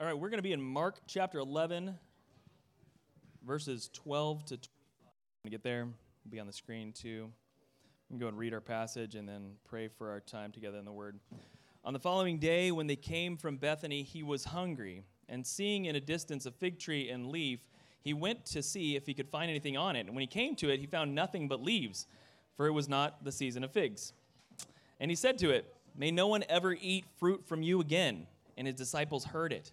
All right, we're going to be in Mark chapter 11, verses 12 to 20. When we get there, it'll be on the screen too. We can go and read our passage and then pray for our time together in the Word. On the following day, when they came from Bethany, he was hungry. And seeing in a distance a fig tree and leaf, he went to see if he could find anything on it. And when he came to it, he found nothing but leaves, for it was not the season of figs. And he said to it, May no one ever eat fruit from you again. And his disciples heard it.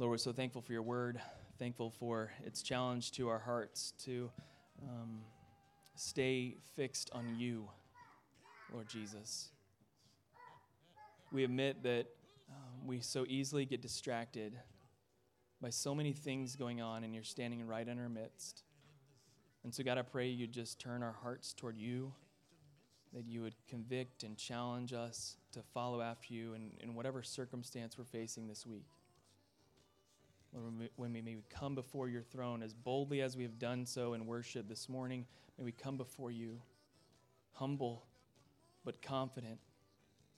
Lord, we're so thankful for your word, thankful for its challenge to our hearts to um, stay fixed on you, Lord Jesus. We admit that um, we so easily get distracted by so many things going on, and you're standing right in our midst. And so, God, I pray you just turn our hearts toward you, that you would convict and challenge us to follow after you in, in whatever circumstance we're facing this week. Lord, when we may come before your throne as boldly as we have done so in worship this morning, may we come before you humble but confident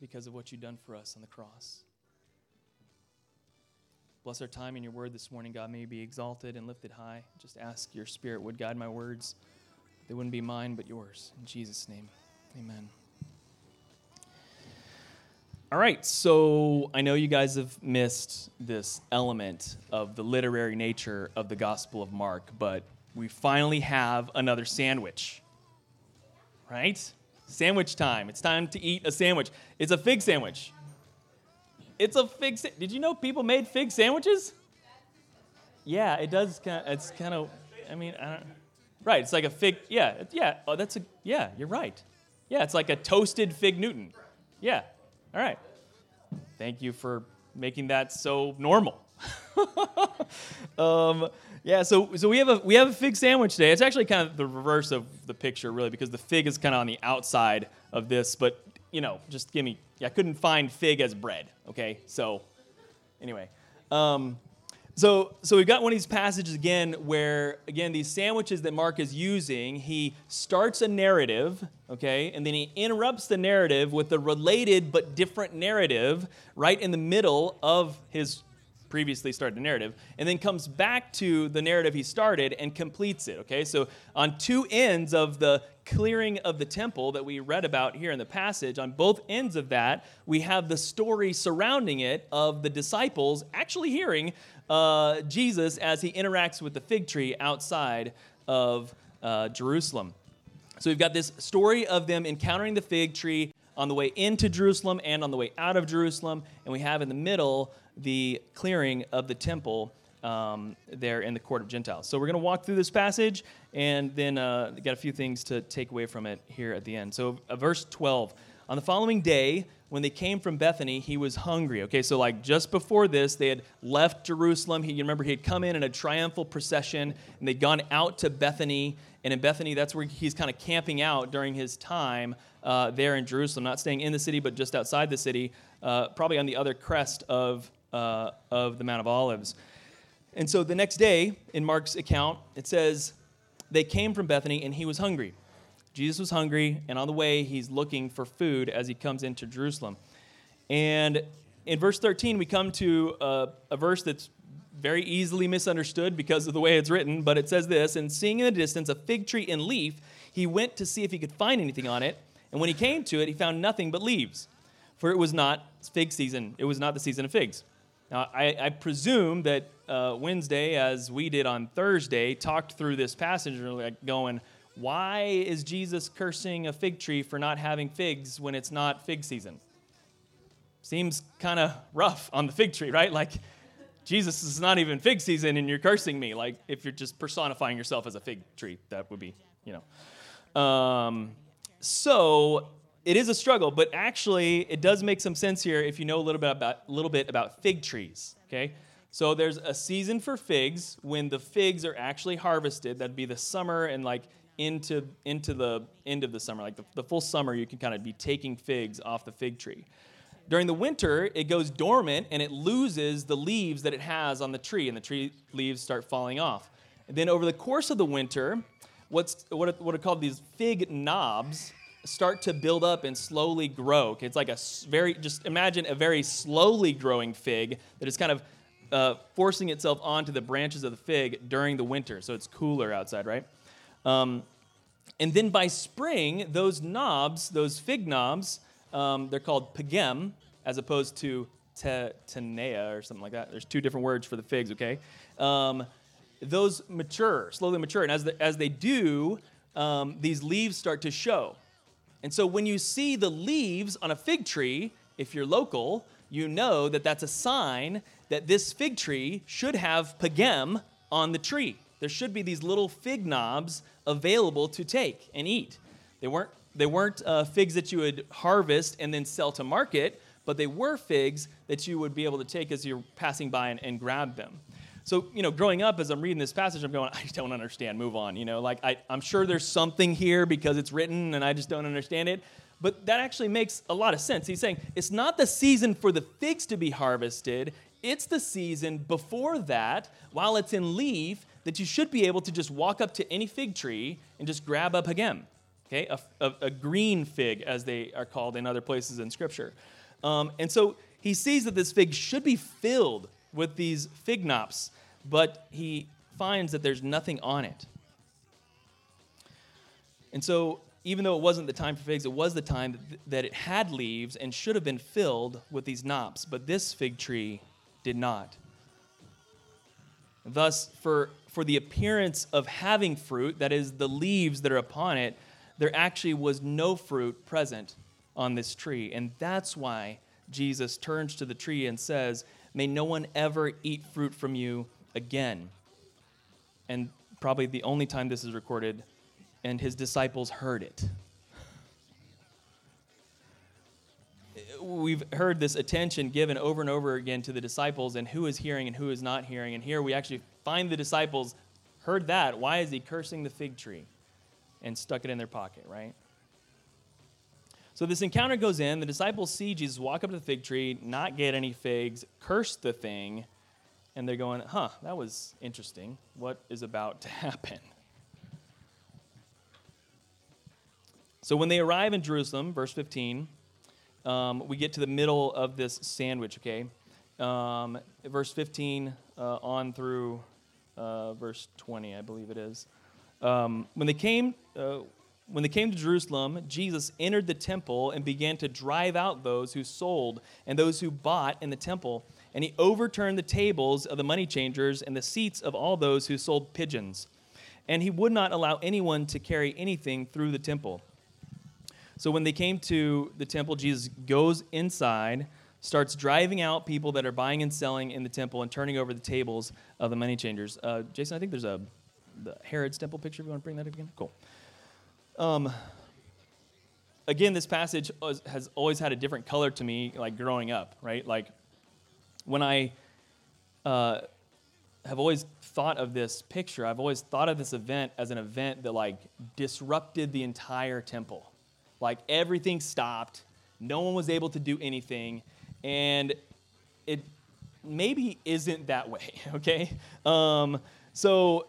because of what you've done for us on the cross. Bless our time in your word this morning, God. May be exalted and lifted high. Just ask your spirit would guide my words. They wouldn't be mine, but yours. In Jesus' name, amen. All right, so I know you guys have missed this element of the literary nature of the Gospel of Mark, but we finally have another sandwich. Right? Sandwich time. It's time to eat a sandwich. It's a fig sandwich. It's a fig. Sa- Did you know people made fig sandwiches? Yeah, it does. Kind of, it's kind of. I mean, I don't, right? It's like a fig. Yeah, yeah. Oh, that's a. Yeah, you're right. Yeah, it's like a toasted fig Newton. Yeah. All right. Thank you for making that so normal. um, yeah, so so we have a we have a fig sandwich today. It's actually kind of the reverse of the picture, really, because the fig is kind of on the outside of this. But you know, just give me. I couldn't find fig as bread. Okay, so anyway. Um, so, so we've got one of these passages again where, again, these sandwiches that Mark is using, he starts a narrative, okay, and then he interrupts the narrative with a related but different narrative right in the middle of his previously started narrative, and then comes back to the narrative he started and completes it, okay? So, on two ends of the clearing of the temple that we read about here in the passage, on both ends of that, we have the story surrounding it of the disciples actually hearing uh, Jesus as he interacts with the fig tree outside of uh, Jerusalem. So we've got this story of them encountering the fig tree on the way into Jerusalem and on the way out of Jerusalem, and we have in the middle the clearing of the temple um, there in the court of Gentiles. So we're going to walk through this passage and then uh, got a few things to take away from it here at the end. So, uh, verse 12. On the following day, when they came from Bethany, he was hungry. Okay, so like just before this, they had left Jerusalem. He, you remember he had come in in a triumphal procession and they'd gone out to Bethany. And in Bethany, that's where he's kind of camping out during his time uh, there in Jerusalem, not staying in the city, but just outside the city, uh, probably on the other crest of, uh, of the Mount of Olives. And so the next day, in Mark's account, it says, they came from Bethany, and he was hungry. Jesus was hungry, and on the way, he's looking for food as he comes into Jerusalem. And in verse 13, we come to a, a verse that's very easily misunderstood because of the way it's written, but it says this And seeing in the distance a fig tree in leaf, he went to see if he could find anything on it. And when he came to it, he found nothing but leaves, for it was not fig season. It was not the season of figs. Now, I, I presume that uh, Wednesday, as we did on Thursday, talked through this passage, like going, why is Jesus cursing a fig tree for not having figs when it's not fig season? Seems kind of rough on the fig tree, right? Like, Jesus is not even fig season and you're cursing me. Like, if you're just personifying yourself as a fig tree, that would be, you know. Um, so, it is a struggle, but actually, it does make some sense here if you know a little bit about, a little bit about fig trees, okay? So, there's a season for figs when the figs are actually harvested. That'd be the summer and like into, into the end of the summer. Like the, the full summer, you can kind of be taking figs off the fig tree. During the winter, it goes dormant and it loses the leaves that it has on the tree, and the tree leaves start falling off. And then over the course of the winter, what's what what are called these fig knobs start to build up and slowly grow. It's like a very just imagine a very slowly growing fig that is kind of uh, forcing itself onto the branches of the fig during the winter, so it's cooler outside, right? Um, and then by spring, those knobs, those fig knobs, um, they're called paggim, as opposed to te- tenea or something like that. There's two different words for the figs, okay? Um, those mature, slowly mature. And as, the, as they do, um, these leaves start to show. And so when you see the leaves on a fig tree, if you're local, you know that that's a sign that this fig tree should have paggim on the tree. There should be these little fig knobs available to take and eat. They weren't they weren't uh, figs that you would harvest and then sell to market, but they were figs that you would be able to take as you're passing by and, and grab them. So, you know, growing up, as I'm reading this passage, I'm going, I don't understand, move on. You know, like I, I'm sure there's something here because it's written and I just don't understand it. But that actually makes a lot of sense. He's saying it's not the season for the figs to be harvested, it's the season before that, while it's in leaf, that you should be able to just walk up to any fig tree and just grab up again okay? A, a, a, green fig, as they are called in other places in Scripture. Um, and so he sees that this fig should be filled with these fig knops, but he finds that there's nothing on it. And so, even though it wasn't the time for figs, it was the time that, that it had leaves and should have been filled with these knops, but this fig tree did not. Thus, for, for the appearance of having fruit, that is, the leaves that are upon it, there actually was no fruit present on this tree. And that's why Jesus turns to the tree and says, May no one ever eat fruit from you again. And probably the only time this is recorded, and his disciples heard it. We've heard this attention given over and over again to the disciples and who is hearing and who is not hearing. And here we actually find the disciples heard that. Why is he cursing the fig tree? and stuck it in their pocket, right? So this encounter goes in. The disciples see Jesus walk up to the fig tree, not get any figs, curse the thing, and they're going, huh, that was interesting. What is about to happen? So when they arrive in Jerusalem, verse 15, um, we get to the middle of this sandwich, okay? Um, verse 15 uh, on through uh, verse 20, I believe it is. Um, when they came, uh, when they came to Jerusalem, Jesus entered the temple and began to drive out those who sold and those who bought in the temple. And he overturned the tables of the money changers and the seats of all those who sold pigeons. And he would not allow anyone to carry anything through the temple. So when they came to the temple, Jesus goes inside, starts driving out people that are buying and selling in the temple and turning over the tables of the money changers. Uh, Jason, I think there's a the Herod's temple picture. If you want to bring that up again, cool. Um, again, this passage has always had a different color to me, like growing up, right? Like when I uh, have always thought of this picture, I've always thought of this event as an event that like disrupted the entire temple. Like everything stopped, no one was able to do anything, and it maybe isn't that way, okay? Um, so,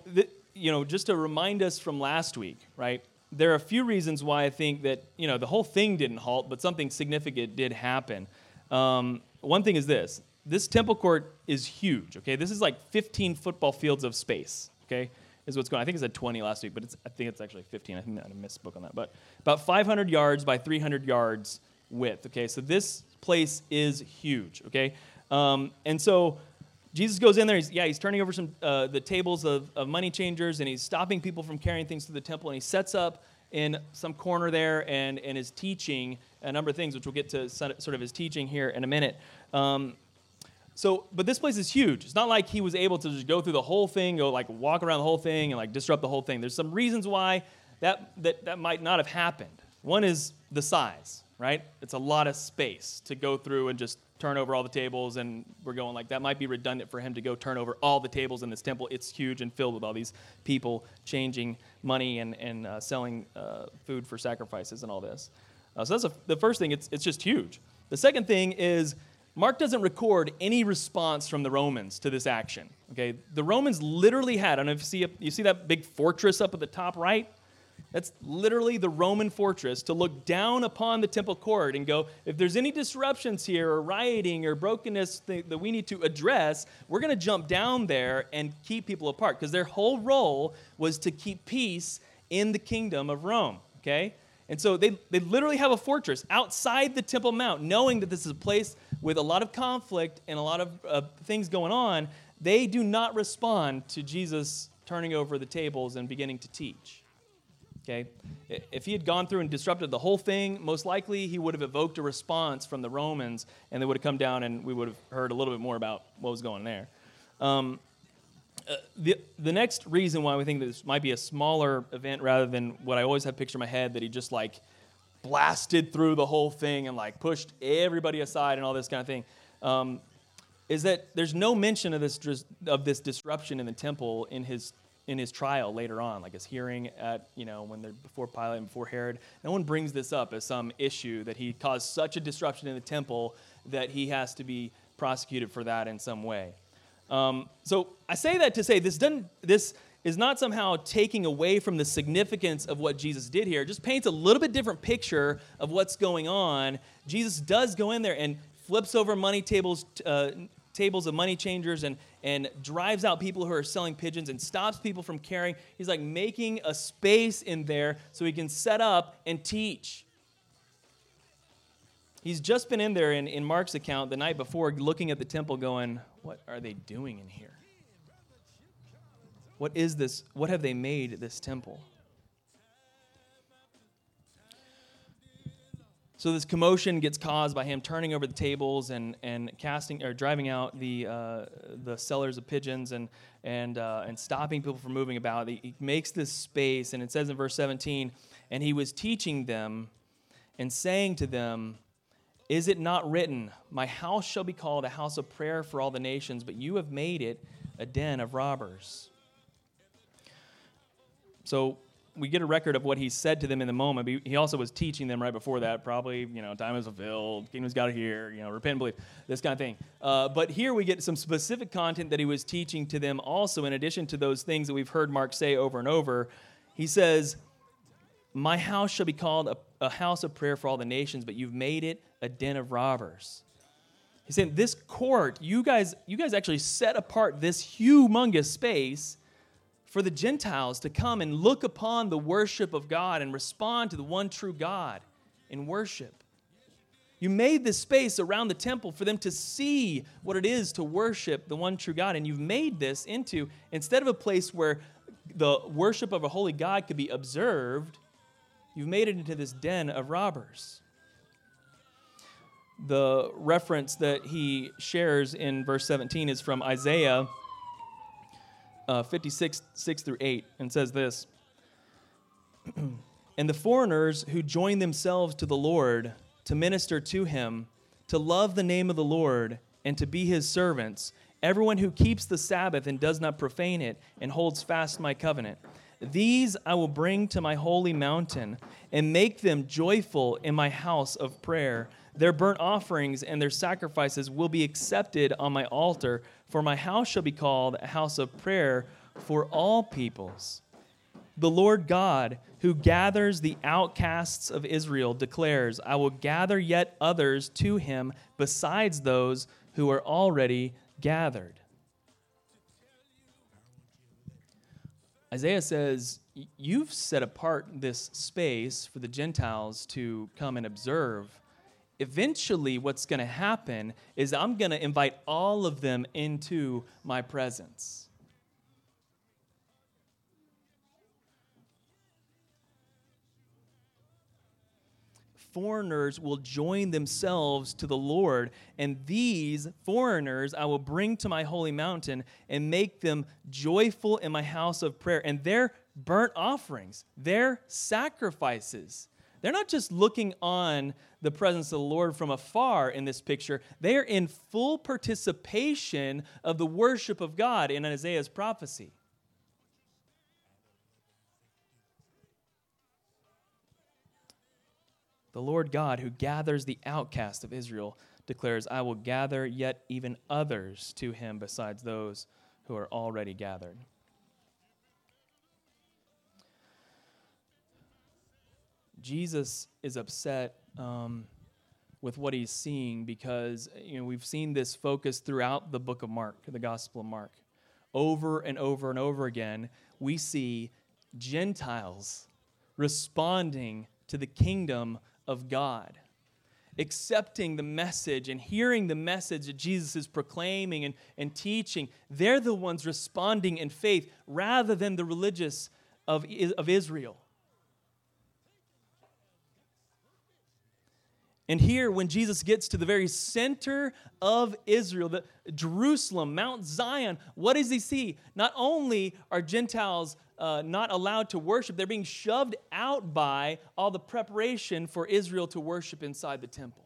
you know, just to remind us from last week, right? There are a few reasons why I think that, you know, the whole thing didn't halt, but something significant did happen. Um, one thing is this this temple court is huge, okay? This is like 15 football fields of space, okay? Is what's going on. I think it said 20 last week, but it's, I think it's actually 15. I think I misspoke on that. But about 500 yards by 300 yards width, okay? So this place is huge, okay? Um, and so Jesus goes in there. He's, yeah, he's turning over some uh, the tables of, of money changers, and he's stopping people from carrying things to the temple. And he sets up in some corner there and, and is teaching a number of things, which we'll get to sort of his teaching here in a minute. Um, so, but this place is huge. It's not like he was able to just go through the whole thing, go like walk around the whole thing and like disrupt the whole thing. There's some reasons why that, that, that might not have happened. One is the size, right? It's a lot of space to go through and just turn over all the tables, and we're going like that might be redundant for him to go turn over all the tables in this temple. It's huge and filled with all these people changing money and, and uh, selling uh, food for sacrifices and all this. Uh, so that's a, the first thing, it's, it's just huge. The second thing is Mark doesn't record any response from the Romans to this action. Okay, the Romans literally had. I don't know if you see, you see that big fortress up at the top right. That's literally the Roman fortress to look down upon the temple court and go, if there's any disruptions here or rioting or brokenness that we need to address, we're going to jump down there and keep people apart because their whole role was to keep peace in the kingdom of Rome. Okay? And so they, they literally have a fortress outside the Temple Mount, knowing that this is a place with a lot of conflict and a lot of uh, things going on. They do not respond to Jesus turning over the tables and beginning to teach. Okay? If he had gone through and disrupted the whole thing, most likely he would have evoked a response from the Romans and they would have come down and we would have heard a little bit more about what was going there. Um, uh, the, the next reason why we think this might be a smaller event rather than what I always have pictured in my head that he just like blasted through the whole thing and like pushed everybody aside and all this kind of thing um, is that there's no mention of this, of this disruption in the temple in his in his trial later on, like his hearing at, you know, when they're before Pilate and before Herod. No one brings this up as some issue that he caused such a disruption in the temple that he has to be prosecuted for that in some way. Um, so I say that to say this doesn't, this is not somehow taking away from the significance of what Jesus did here. It just paints a little bit different picture of what's going on. Jesus does go in there and flips over money tables, uh, tables of money changers and, and drives out people who are selling pigeons and stops people from carrying. He's like making a space in there so he can set up and teach. He's just been in there in, in Mark's account the night before, looking at the temple, going, What are they doing in here? What is this? What have they made this temple? So this commotion gets caused by him turning over the tables and, and casting or driving out the uh, the sellers of pigeons and and uh, and stopping people from moving about. He, he makes this space, and it says in verse 17, and he was teaching them and saying to them, "Is it not written, My house shall be called a house of prayer for all the nations, but you have made it a den of robbers." So we get a record of what he said to them in the moment. He also was teaching them right before that, probably, you know, time is fulfilled, kingdom's got to hear, you know, repent and believe, this kind of thing. Uh, but here we get some specific content that he was teaching to them also, in addition to those things that we've heard Mark say over and over. He says, My house shall be called a, a house of prayer for all the nations, but you've made it a den of robbers. He's saying, This court, you guys, you guys actually set apart this humongous space for the Gentiles to come and look upon the worship of God and respond to the one true God in worship. You made this space around the temple for them to see what it is to worship the one true God. And you've made this into, instead of a place where the worship of a holy God could be observed, you've made it into this den of robbers. The reference that he shares in verse 17 is from Isaiah uh, 56, 6 through 8, and says this And the foreigners who join themselves to the Lord to minister to him, to love the name of the Lord, and to be his servants, everyone who keeps the Sabbath and does not profane it, and holds fast my covenant. These I will bring to my holy mountain and make them joyful in my house of prayer. Their burnt offerings and their sacrifices will be accepted on my altar, for my house shall be called a house of prayer for all peoples. The Lord God, who gathers the outcasts of Israel, declares, I will gather yet others to him besides those who are already gathered. Isaiah says, You've set apart this space for the Gentiles to come and observe. Eventually, what's going to happen is I'm going to invite all of them into my presence. foreigners will join themselves to the Lord, and these foreigners I will bring to my holy mountain and make them joyful in my house of prayer. And their burnt offerings, their sacrifices, they're not just looking on the presence of the Lord from afar in this picture, they are in full participation of the worship of God in Isaiah's prophecy. The Lord God, who gathers the outcast of Israel, declares, I will gather yet even others to him besides those who are already gathered. Jesus is upset um, with what he's seeing because you know we've seen this focus throughout the book of Mark, the Gospel of Mark. Over and over and over again, we see Gentiles responding to the kingdom of God. Accepting the message and hearing the message that Jesus is proclaiming and, and teaching, they're the ones responding in faith rather than the religious of, of Israel. And here, when Jesus gets to the very center of Israel, the Jerusalem, Mount Zion, what does he see? Not only are Gentiles uh, not allowed to worship, they're being shoved out by all the preparation for Israel to worship inside the temple.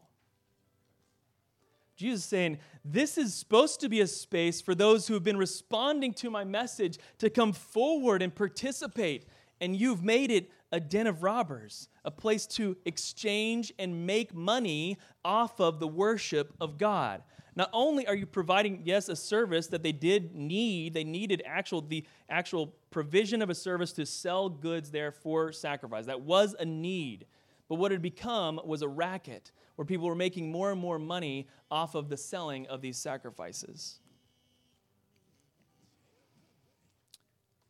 Jesus is saying, This is supposed to be a space for those who have been responding to my message to come forward and participate. And you've made it a den of robbers, a place to exchange and make money off of the worship of God. Not only are you providing, yes, a service that they did need, they needed actual the actual provision of a service to sell goods there for sacrifice. That was a need. But what had become was a racket where people were making more and more money off of the selling of these sacrifices.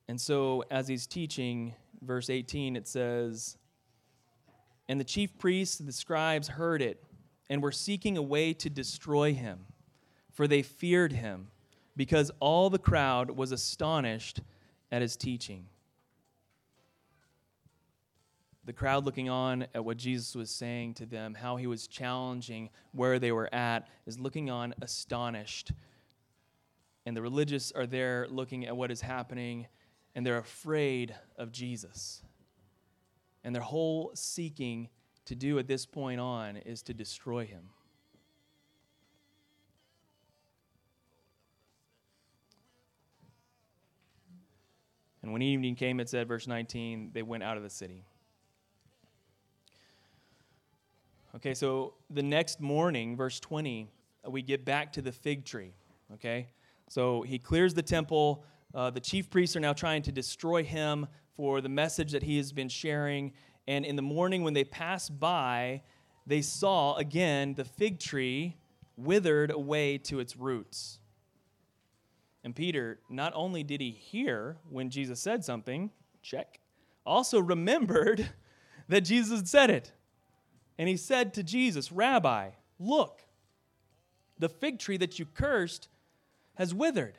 And so, as he's teaching, verse 18, it says, And the chief priests and the scribes heard it and were seeking a way to destroy him, for they feared him, because all the crowd was astonished at his teaching. The crowd looking on at what Jesus was saying to them, how he was challenging where they were at, is looking on astonished. And the religious are there looking at what is happening and they're afraid of Jesus. And their whole seeking to do at this point on is to destroy him. And when evening came, it said, verse 19, they went out of the city. Okay, so the next morning, verse 20, we get back to the fig tree. Okay, so he clears the temple uh, the chief priests are now trying to destroy him for the message that he has been sharing. And in the morning, when they passed by, they saw again the fig tree withered away to its roots. And Peter, not only did he hear when Jesus said something, check, also remembered that Jesus had said it. And he said to Jesus, Rabbi, look, the fig tree that you cursed has withered.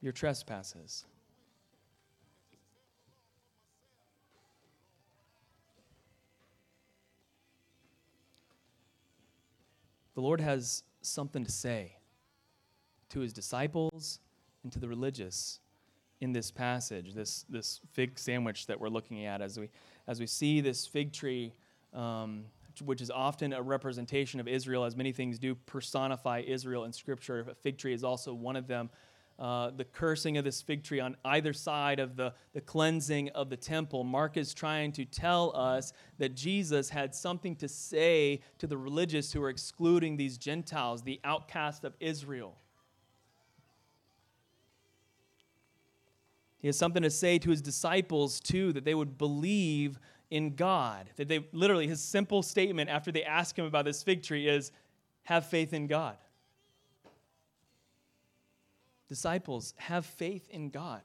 your trespasses. the Lord has something to say to his disciples and to the religious in this passage, this, this fig sandwich that we're looking at as we, as we see this fig tree, um, which is often a representation of Israel, as many things do personify Israel in Scripture. A fig tree is also one of them. Uh, the cursing of this fig tree on either side of the, the cleansing of the temple. Mark is trying to tell us that Jesus had something to say to the religious who were excluding these Gentiles, the outcast of Israel. He has something to say to his disciples, too, that they would believe in God. That they literally, his simple statement after they ask him about this fig tree is, have faith in God. Disciples, have faith in God.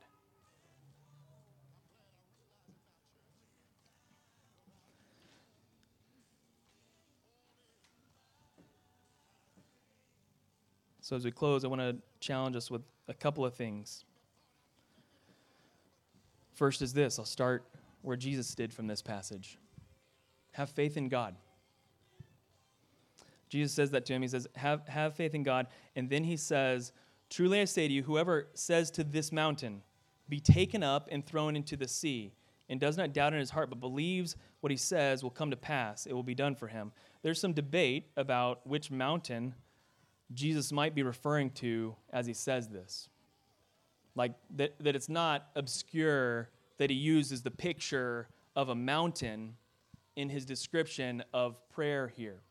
So, as we close, I want to challenge us with a couple of things. First is this I'll start where Jesus did from this passage have faith in God. Jesus says that to him. He says, have, have faith in God. And then he says, Truly I say to you, whoever says to this mountain, Be taken up and thrown into the sea, and does not doubt in his heart, but believes what he says will come to pass, it will be done for him. There's some debate about which mountain Jesus might be referring to as he says this. Like that, that it's not obscure that he uses the picture of a mountain in his description of prayer here.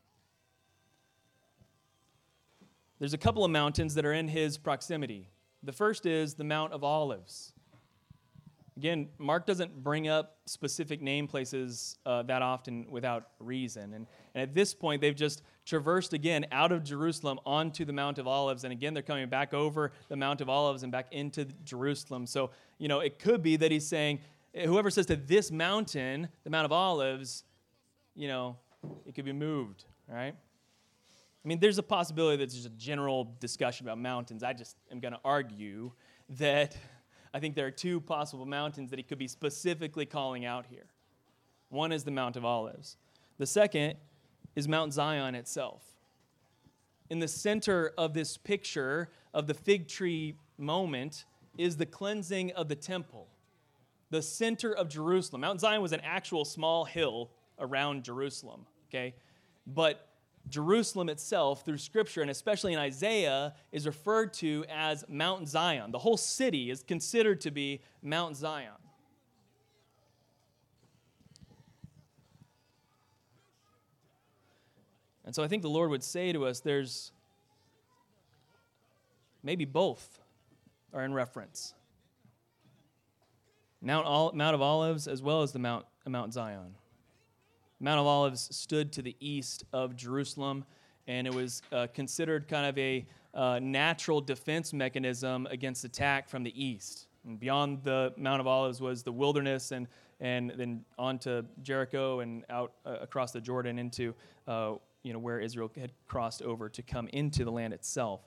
There's a couple of mountains that are in his proximity. The first is the Mount of Olives. Again, Mark doesn't bring up specific name places uh, that often without reason. And, and at this point, they've just traversed again out of Jerusalem onto the Mount of Olives. And again, they're coming back over the Mount of Olives and back into Jerusalem. So, you know, it could be that he's saying, whoever says to this mountain, the Mount of Olives, you know, it could be moved, right? I mean, there's a possibility that there's a general discussion about mountains. I just am going to argue that I think there are two possible mountains that he could be specifically calling out here. One is the Mount of Olives, the second is Mount Zion itself. In the center of this picture of the fig tree moment is the cleansing of the temple, the center of Jerusalem. Mount Zion was an actual small hill around Jerusalem, okay? But Jerusalem itself, through Scripture, and especially in Isaiah, is referred to as Mount Zion. The whole city is considered to be Mount Zion. And so I think the Lord would say to us there's maybe both are in reference Mount, Mount of Olives as well as the Mount, Mount Zion. Mount of Olives stood to the east of Jerusalem, and it was uh, considered kind of a uh, natural defense mechanism against attack from the east. And beyond the Mount of Olives was the wilderness, and, and then on to Jericho and out uh, across the Jordan into uh, you know, where Israel had crossed over to come into the land itself.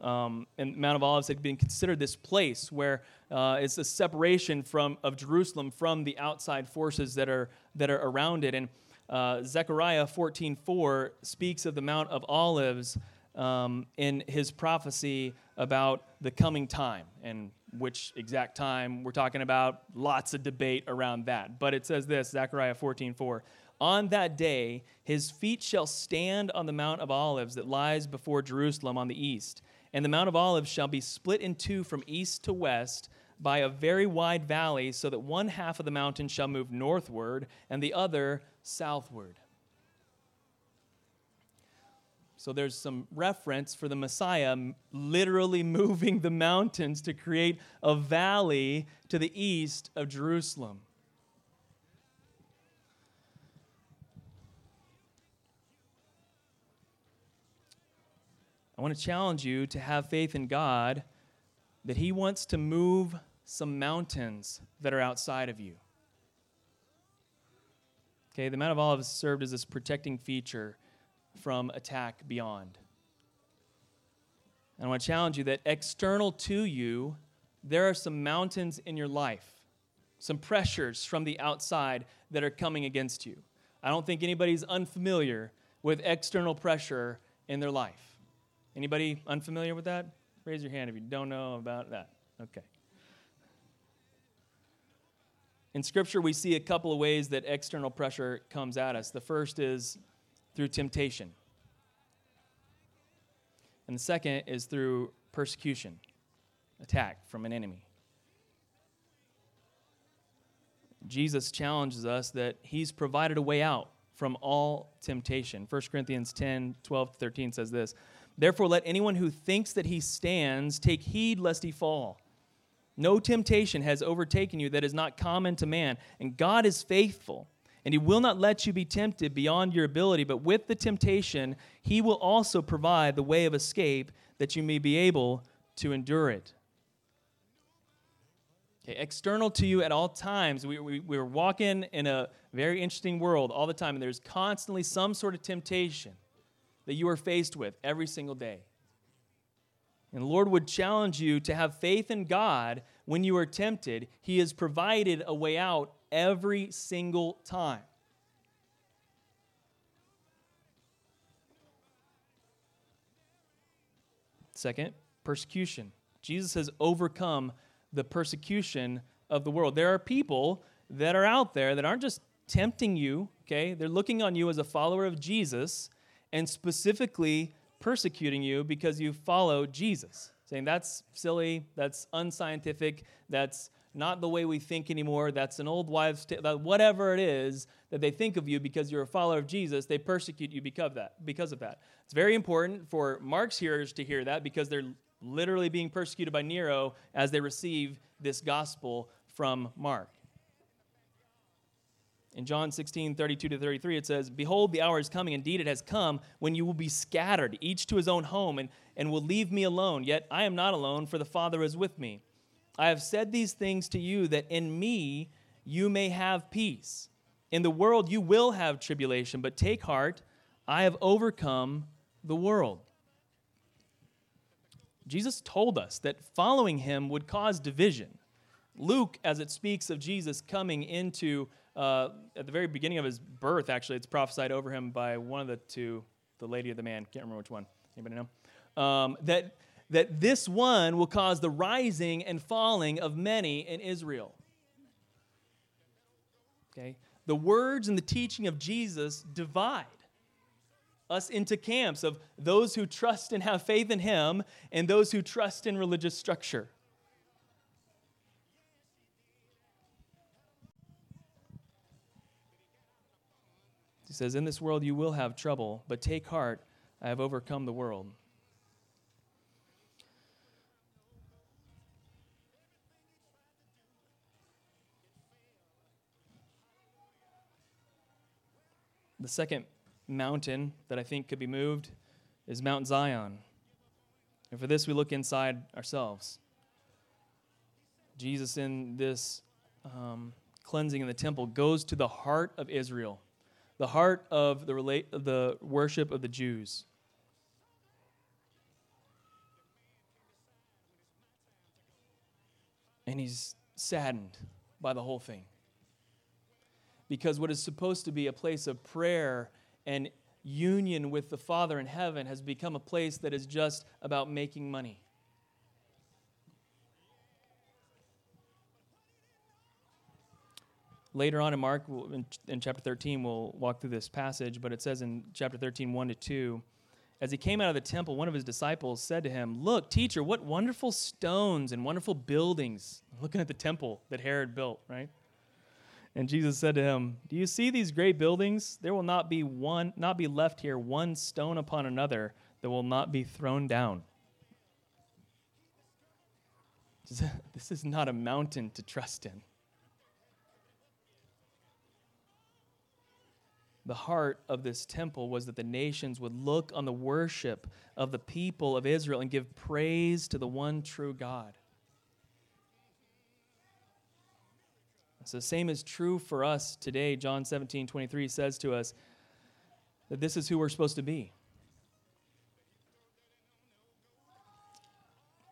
Um, and Mount of Olives had been considered this place where uh, it's a separation from of Jerusalem from the outside forces that are that are around it. And uh, Zechariah 14:4 speaks of the Mount of Olives um, in his prophecy about the coming time and which exact time we're talking about. Lots of debate around that, but it says this: Zechariah 14:4. On that day, his feet shall stand on the Mount of Olives that lies before Jerusalem on the east, and the Mount of Olives shall be split in two from east to west by a very wide valley, so that one half of the mountain shall move northward and the other southward. So there's some reference for the Messiah literally moving the mountains to create a valley to the east of Jerusalem. I want to challenge you to have faith in God that He wants to move some mountains that are outside of you. Okay, the Mount of Olives served as this protecting feature from attack beyond. And I want to challenge you that external to you, there are some mountains in your life, some pressures from the outside that are coming against you. I don't think anybody's unfamiliar with external pressure in their life. Anybody unfamiliar with that? Raise your hand if you don't know about that. Okay. In Scripture, we see a couple of ways that external pressure comes at us. The first is through temptation, and the second is through persecution, attack from an enemy. Jesus challenges us that he's provided a way out from all temptation. 1 Corinthians 10 12 to 13 says this Therefore, let anyone who thinks that he stands take heed lest he fall. No temptation has overtaken you that is not common to man, and God is faithful. And he will not let you be tempted beyond your ability, but with the temptation, he will also provide the way of escape that you may be able to endure it. Okay, external to you at all times. We, we, we're walking in a very interesting world all the time, and there's constantly some sort of temptation that you are faced with every single day. And Lord would challenge you to have faith in God when you are tempted. He has provided a way out every single time. Second, persecution. Jesus has overcome the persecution of the world. There are people that are out there that aren't just tempting you, okay? They're looking on you as a follower of Jesus and specifically persecuting you because you follow Jesus. Saying that's silly, that's unscientific, that's not the way we think anymore, that's an old wives' tale, whatever it is that they think of you because you're a follower of Jesus, they persecute you because of that. Because of that. It's very important for Mark's hearers to hear that because they're literally being persecuted by Nero as they receive this gospel from Mark. In John 16, 32 to 33, it says, Behold, the hour is coming. Indeed, it has come when you will be scattered, each to his own home, and, and will leave me alone. Yet I am not alone, for the Father is with me. I have said these things to you that in me you may have peace. In the world you will have tribulation, but take heart, I have overcome the world. Jesus told us that following him would cause division. Luke, as it speaks of Jesus coming into uh, at the very beginning of his birth, actually, it's prophesied over him by one of the two, the lady or the man, can't remember which one. Anybody know? Um, that, that this one will cause the rising and falling of many in Israel. Okay? The words and the teaching of Jesus divide us into camps of those who trust and have faith in him and those who trust in religious structure. Says, In this world you will have trouble, but take heart, I have overcome the world. The second mountain that I think could be moved is Mount Zion. And for this, we look inside ourselves. Jesus, in this um, cleansing in the temple, goes to the heart of Israel the heart of the, relate, the worship of the Jews. And he's saddened by the whole thing. Because what is supposed to be a place of prayer and union with the Father in heaven has become a place that is just about making money. Later on in Mark, in, in, chapter 13, we'll walk through this passage, but it says in chapter 13, 1 to 2, as he came out of the temple, one of his disciples said to him, Look, teacher, what wonderful stones and wonderful buildings. Looking at the temple that Herod built, right? And Jesus said to him, Do you see these great buildings? There will not be one, not be left here one stone upon another that will not be thrown down. This is not a mountain to trust in. The heart of this temple was that the nations would look on the worship of the people of Israel and give praise to the one true God. So the same is true for us today. John 17, 23 says to us that this is who we're supposed to be.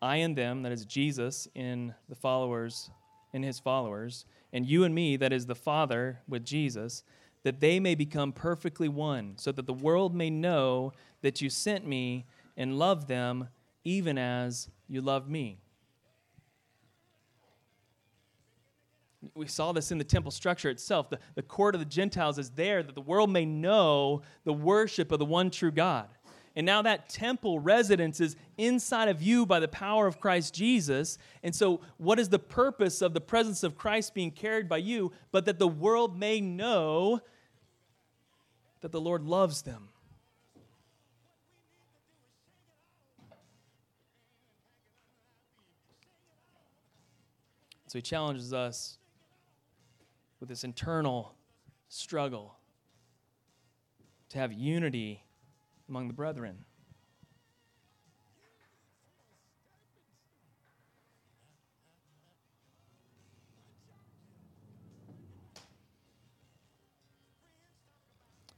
I and them, that is Jesus in the followers, in his followers, and you and me, that is the Father with Jesus that they may become perfectly one, so that the world may know that you sent me and love them even as you loved me. We saw this in the temple structure itself. The, the court of the Gentiles is there that the world may know the worship of the one true God. And now that temple residence is inside of you by the power of Christ Jesus. And so, what is the purpose of the presence of Christ being carried by you? But that the world may know that the Lord loves them. So, he challenges us with this internal struggle to have unity among the brethren.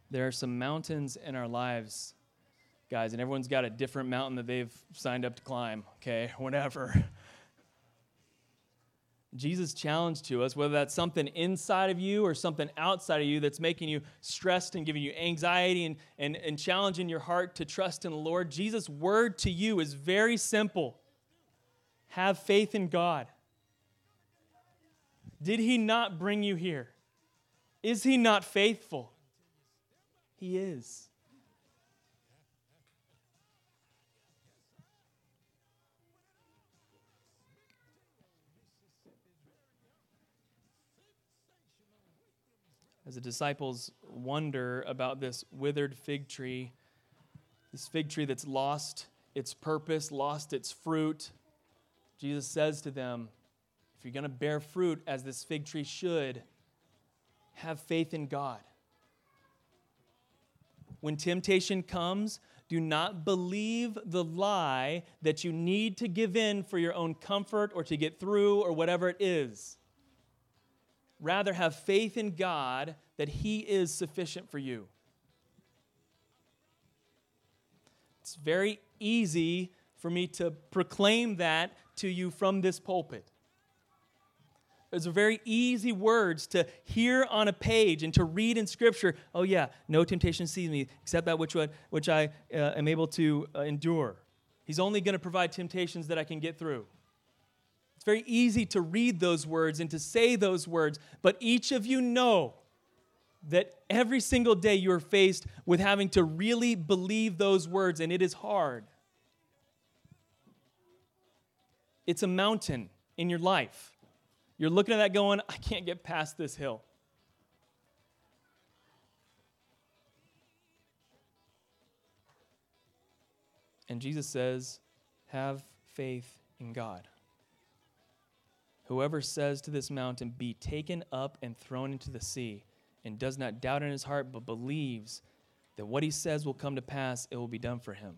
There are some mountains in our lives, guys, and everyone's got a different mountain that they've signed up to climb, okay? Whatever. Jesus' challenge to us, whether that's something inside of you or something outside of you that's making you stressed and giving you anxiety and, and, and challenging your heart to trust in the Lord, Jesus' word to you is very simple have faith in God. Did he not bring you here? Is he not faithful? He is. as the disciples wonder about this withered fig tree, this fig tree that's lost its purpose, lost its fruit, Jesus says to them, If you're going to bear fruit as this fig tree should, have faith in God. When temptation comes, do not believe the lie that you need to give in for your own comfort or to get through or whatever it is. Rather, have faith in God that He is sufficient for you. It's very easy for me to proclaim that to you from this pulpit. Those are very easy words to hear on a page and to read in Scripture. Oh, yeah, no temptation sees me except that which, which I uh, am able to uh, endure. He's only going to provide temptations that I can get through It's very easy to read those words and to say those words, but each of you know that every single day you are faced with having to really believe those words, and it is hard. It's a mountain in your life. You're looking at that going, I can't get past this hill. And Jesus says, Have faith in God. Whoever says to this mountain, Be taken up and thrown into the sea, and does not doubt in his heart, but believes that what he says will come to pass, it will be done for him.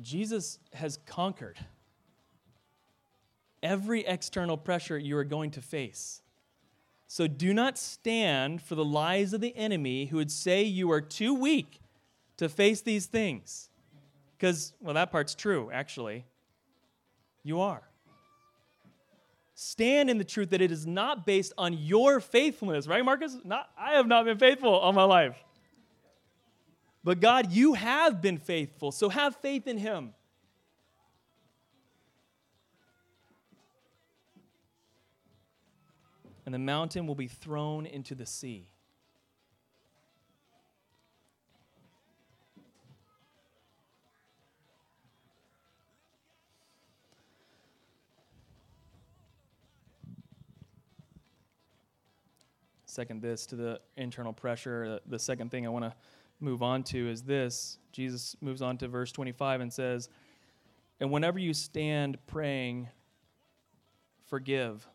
Jesus has conquered every external pressure you are going to face. So do not stand for the lies of the enemy who would say you are too weak to face these things. Because, well, that part's true, actually. You are. Stand in the truth that it is not based on your faithfulness, right, Marcus? Not, I have not been faithful all my life. But God, you have been faithful, so have faith in Him. And the mountain will be thrown into the sea. second this to the internal pressure. The second thing I want to move on to is this. Jesus moves on to verse 25 and says, And whenever you stand praying, forgive.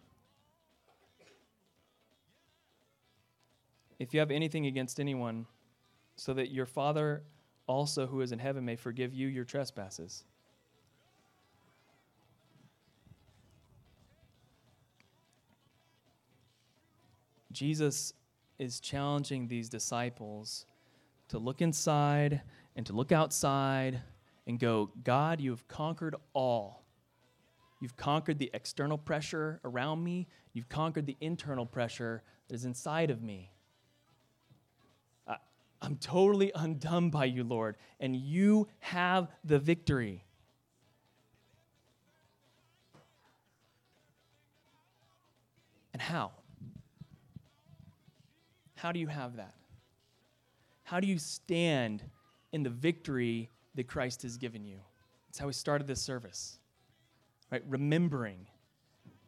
If you have anything against anyone, so that your Father also who is in heaven may forgive you your trespasses. Jesus is challenging these disciples to look inside and to look outside and go, God, you have conquered all. You've conquered the external pressure around me. You've conquered the internal pressure that is inside of me. I, I'm totally undone by you, Lord, and you have the victory. And how? How do you have that? How do you stand in the victory that Christ has given you? That's how we started this service. Right? Remembering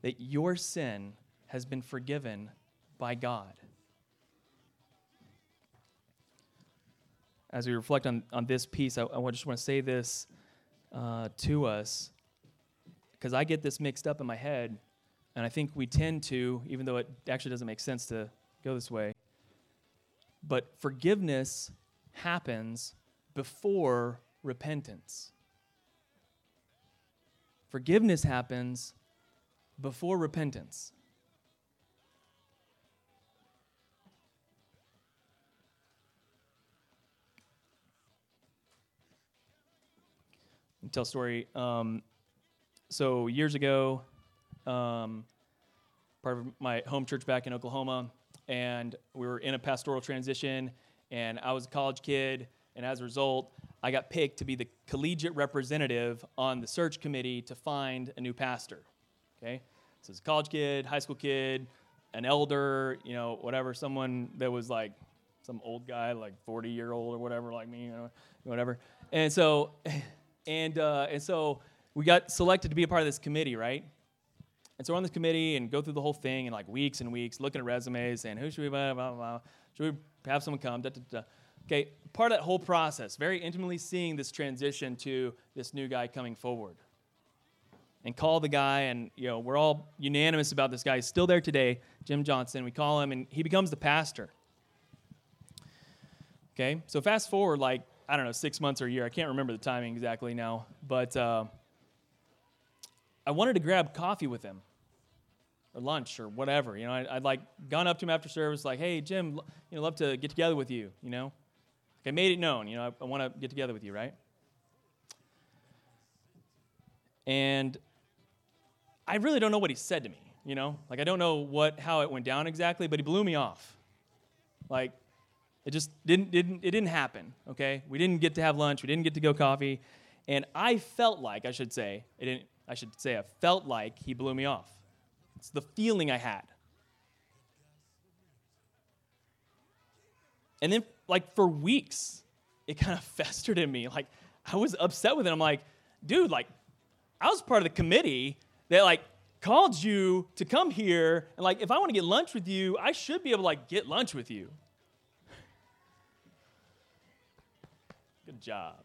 that your sin has been forgiven by God. As we reflect on, on this piece, I, I just want to say this uh, to us because I get this mixed up in my head and I think we tend to, even though it actually doesn't make sense to go this way, but forgiveness happens before repentance. Forgiveness happens before repentance. tell a story. Um, so years ago, um, part of my home church back in Oklahoma, and we were in a pastoral transition, and I was a college kid, and as a result, I got picked to be the collegiate representative on the search committee to find a new pastor. Okay, so as a college kid, high school kid, an elder, you know, whatever, someone that was like some old guy, like 40 year old or whatever, like me, you know, whatever. And so, and uh, and so we got selected to be a part of this committee, right? And so we're on this committee and go through the whole thing in like weeks and weeks, looking at resumes and who should we, blah, blah, blah, should we have someone come, da, da, da. Okay, part of that whole process, very intimately seeing this transition to this new guy coming forward. And call the guy, and you know, we're all unanimous about this guy. He's still there today, Jim Johnson. We call him, and he becomes the pastor. Okay, so fast forward like, I don't know, six months or a year. I can't remember the timing exactly now, but uh, I wanted to grab coffee with him or lunch or whatever. You know, I, would like gone up to him after service, like, hey, Jim, you know, love to get together with you, you know. Like I made it known, you know, I, I want to get together with you, right? And I really don't know what he said to me, you know? Like I don't know what how it went down exactly, but he blew me off. Like it just didn't didn't it didn't happen, okay? We didn't get to have lunch, we didn't get to go coffee, and I felt like, I should say, it didn't I should say I felt like he blew me off. It's the feeling I had. And then, like, for weeks, it kind of festered in me. Like, I was upset with it. I'm like, dude, like, I was part of the committee that, like, called you to come here. And, like, if I want to get lunch with you, I should be able to, like, get lunch with you. Good job.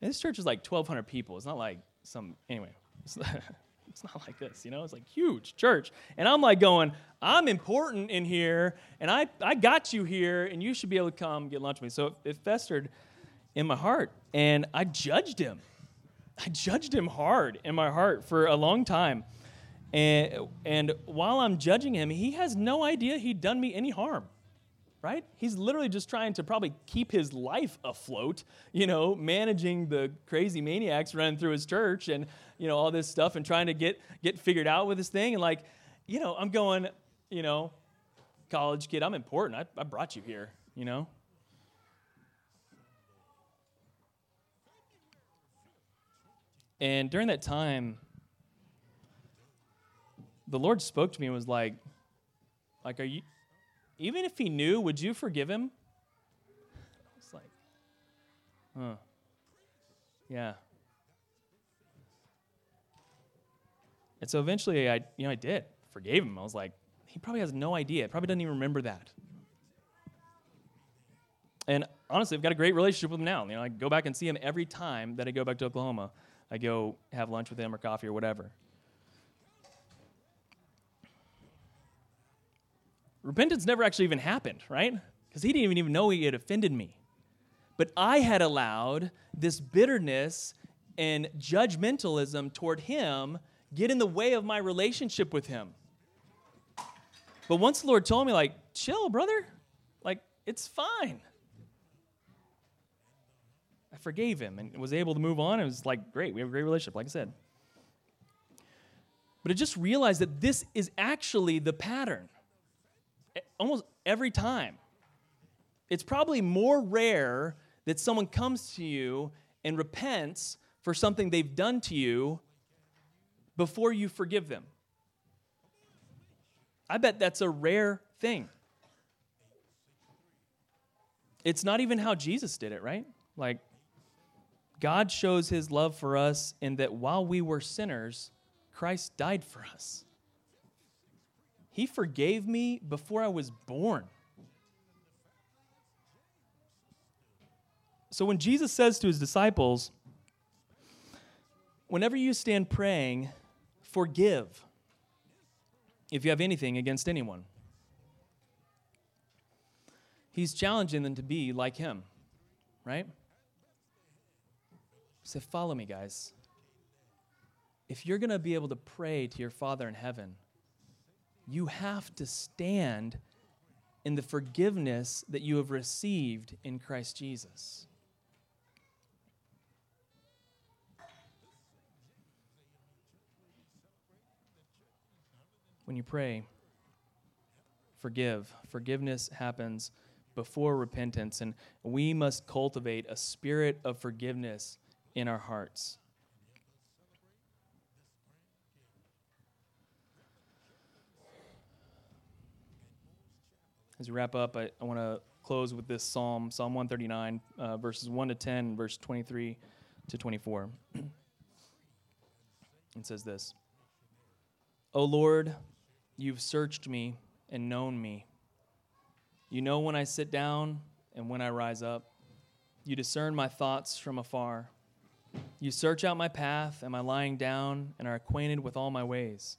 And this church is like 1,200 people. It's not like some, anyway. It's not like this, you know? It's like huge church. And I'm like going, I'm important in here, and I, I got you here, and you should be able to come get lunch with me. So it, it festered in my heart, and I judged him. I judged him hard in my heart for a long time. And, and while I'm judging him, he has no idea he'd done me any harm right? He's literally just trying to probably keep his life afloat, you know, managing the crazy maniacs running through his church and, you know, all this stuff and trying to get get figured out with this thing. And like, you know, I'm going, you know, college kid, I'm important. I, I brought you here, you know. And during that time, the Lord spoke to me and was like, like, are you even if he knew, would you forgive him? It's like, huh. Yeah. And so eventually I, you know, I did. Forgave him. I was like, he probably has no idea. Probably doesn't even remember that. And honestly, I've got a great relationship with him now. You know, I go back and see him every time that I go back to Oklahoma. I go have lunch with him or coffee or whatever. Repentance never actually even happened, right? Because he didn't even know he had offended me. But I had allowed this bitterness and judgmentalism toward him get in the way of my relationship with him. But once the Lord told me, like, chill, brother, like, it's fine. I forgave him and was able to move on. It was like, great, we have a great relationship, like I said. But I just realized that this is actually the pattern almost every time. It's probably more rare that someone comes to you and repents for something they've done to you before you forgive them. I bet that's a rare thing. It's not even how Jesus did it, right? Like, God shows his love for us in that while we were sinners, Christ died for us. He forgave me before I was born. So when Jesus says to his disciples, whenever you stand praying, forgive if you have anything against anyone. He's challenging them to be like him, right? Said, Follow me, guys. If you're going to be able to pray to your Father in heaven, you have to stand in the forgiveness that you have received in Christ Jesus. When you pray, forgive. Forgiveness happens before repentance, and we must cultivate a spirit of forgiveness in our hearts. As we wrap up, I, I want to close with this psalm, Psalm 139, uh, verses 1 to 10, verse 23 to 24. it says this O Lord, you've searched me and known me. You know when I sit down and when I rise up. You discern my thoughts from afar. You search out my path and my lying down and are acquainted with all my ways.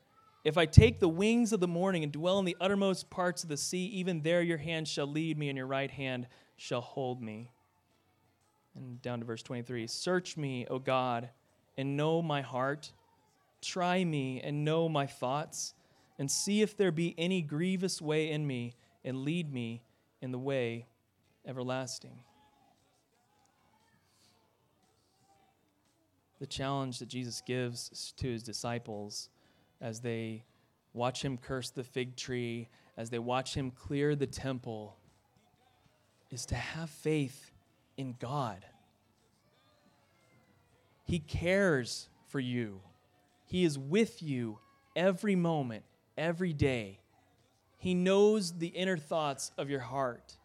If I take the wings of the morning and dwell in the uttermost parts of the sea, even there your hand shall lead me, and your right hand shall hold me. And down to verse 23 Search me, O God, and know my heart. Try me and know my thoughts, and see if there be any grievous way in me, and lead me in the way everlasting. The challenge that Jesus gives to his disciples as they watch him curse the fig tree, as they watch him clear the temple, is to have faith in God. He cares for you, He is with you every moment, every day. He knows the inner thoughts of your heart.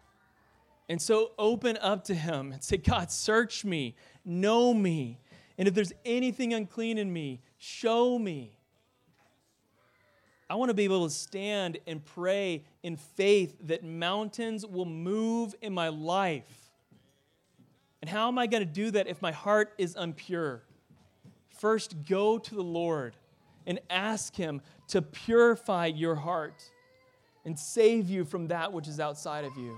And so open up to Him and say, God, search me, know me. And if there's anything unclean in me, show me. I want to be able to stand and pray in faith that mountains will move in my life. And how am I going to do that if my heart is impure? First, go to the Lord and ask Him to purify your heart and save you from that which is outside of you.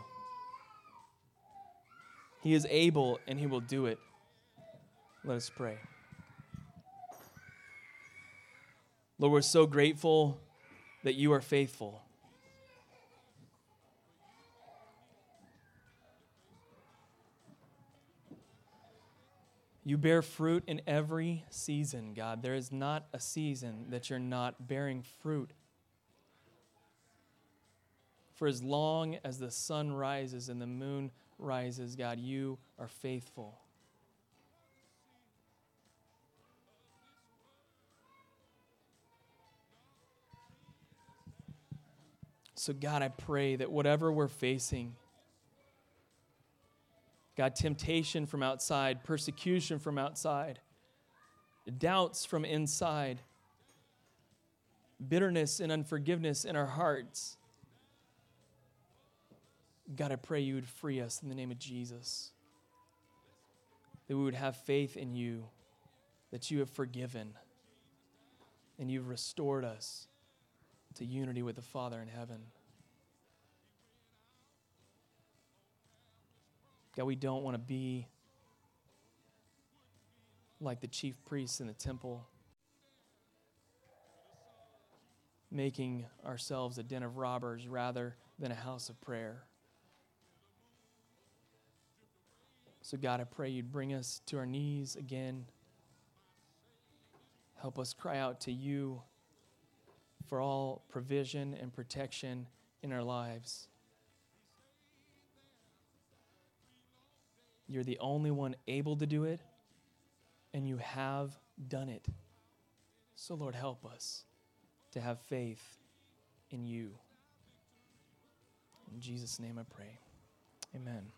He is able and He will do it. Let us pray. Lord, we're so grateful that you are faithful. You bear fruit in every season, God. There is not a season that you're not bearing fruit. For as long as the sun rises and the moon rises, God, you are faithful. So, God, I pray that whatever we're facing, God, temptation from outside, persecution from outside, doubts from inside, bitterness and unforgiveness in our hearts, God, I pray you would free us in the name of Jesus. That we would have faith in you, that you have forgiven, and you've restored us to unity with the Father in heaven. God, we don't want to be like the chief priests in the temple, making ourselves a den of robbers rather than a house of prayer. So, God, I pray you'd bring us to our knees again. Help us cry out to you for all provision and protection in our lives. You're the only one able to do it, and you have done it. So, Lord, help us to have faith in you. In Jesus' name I pray. Amen.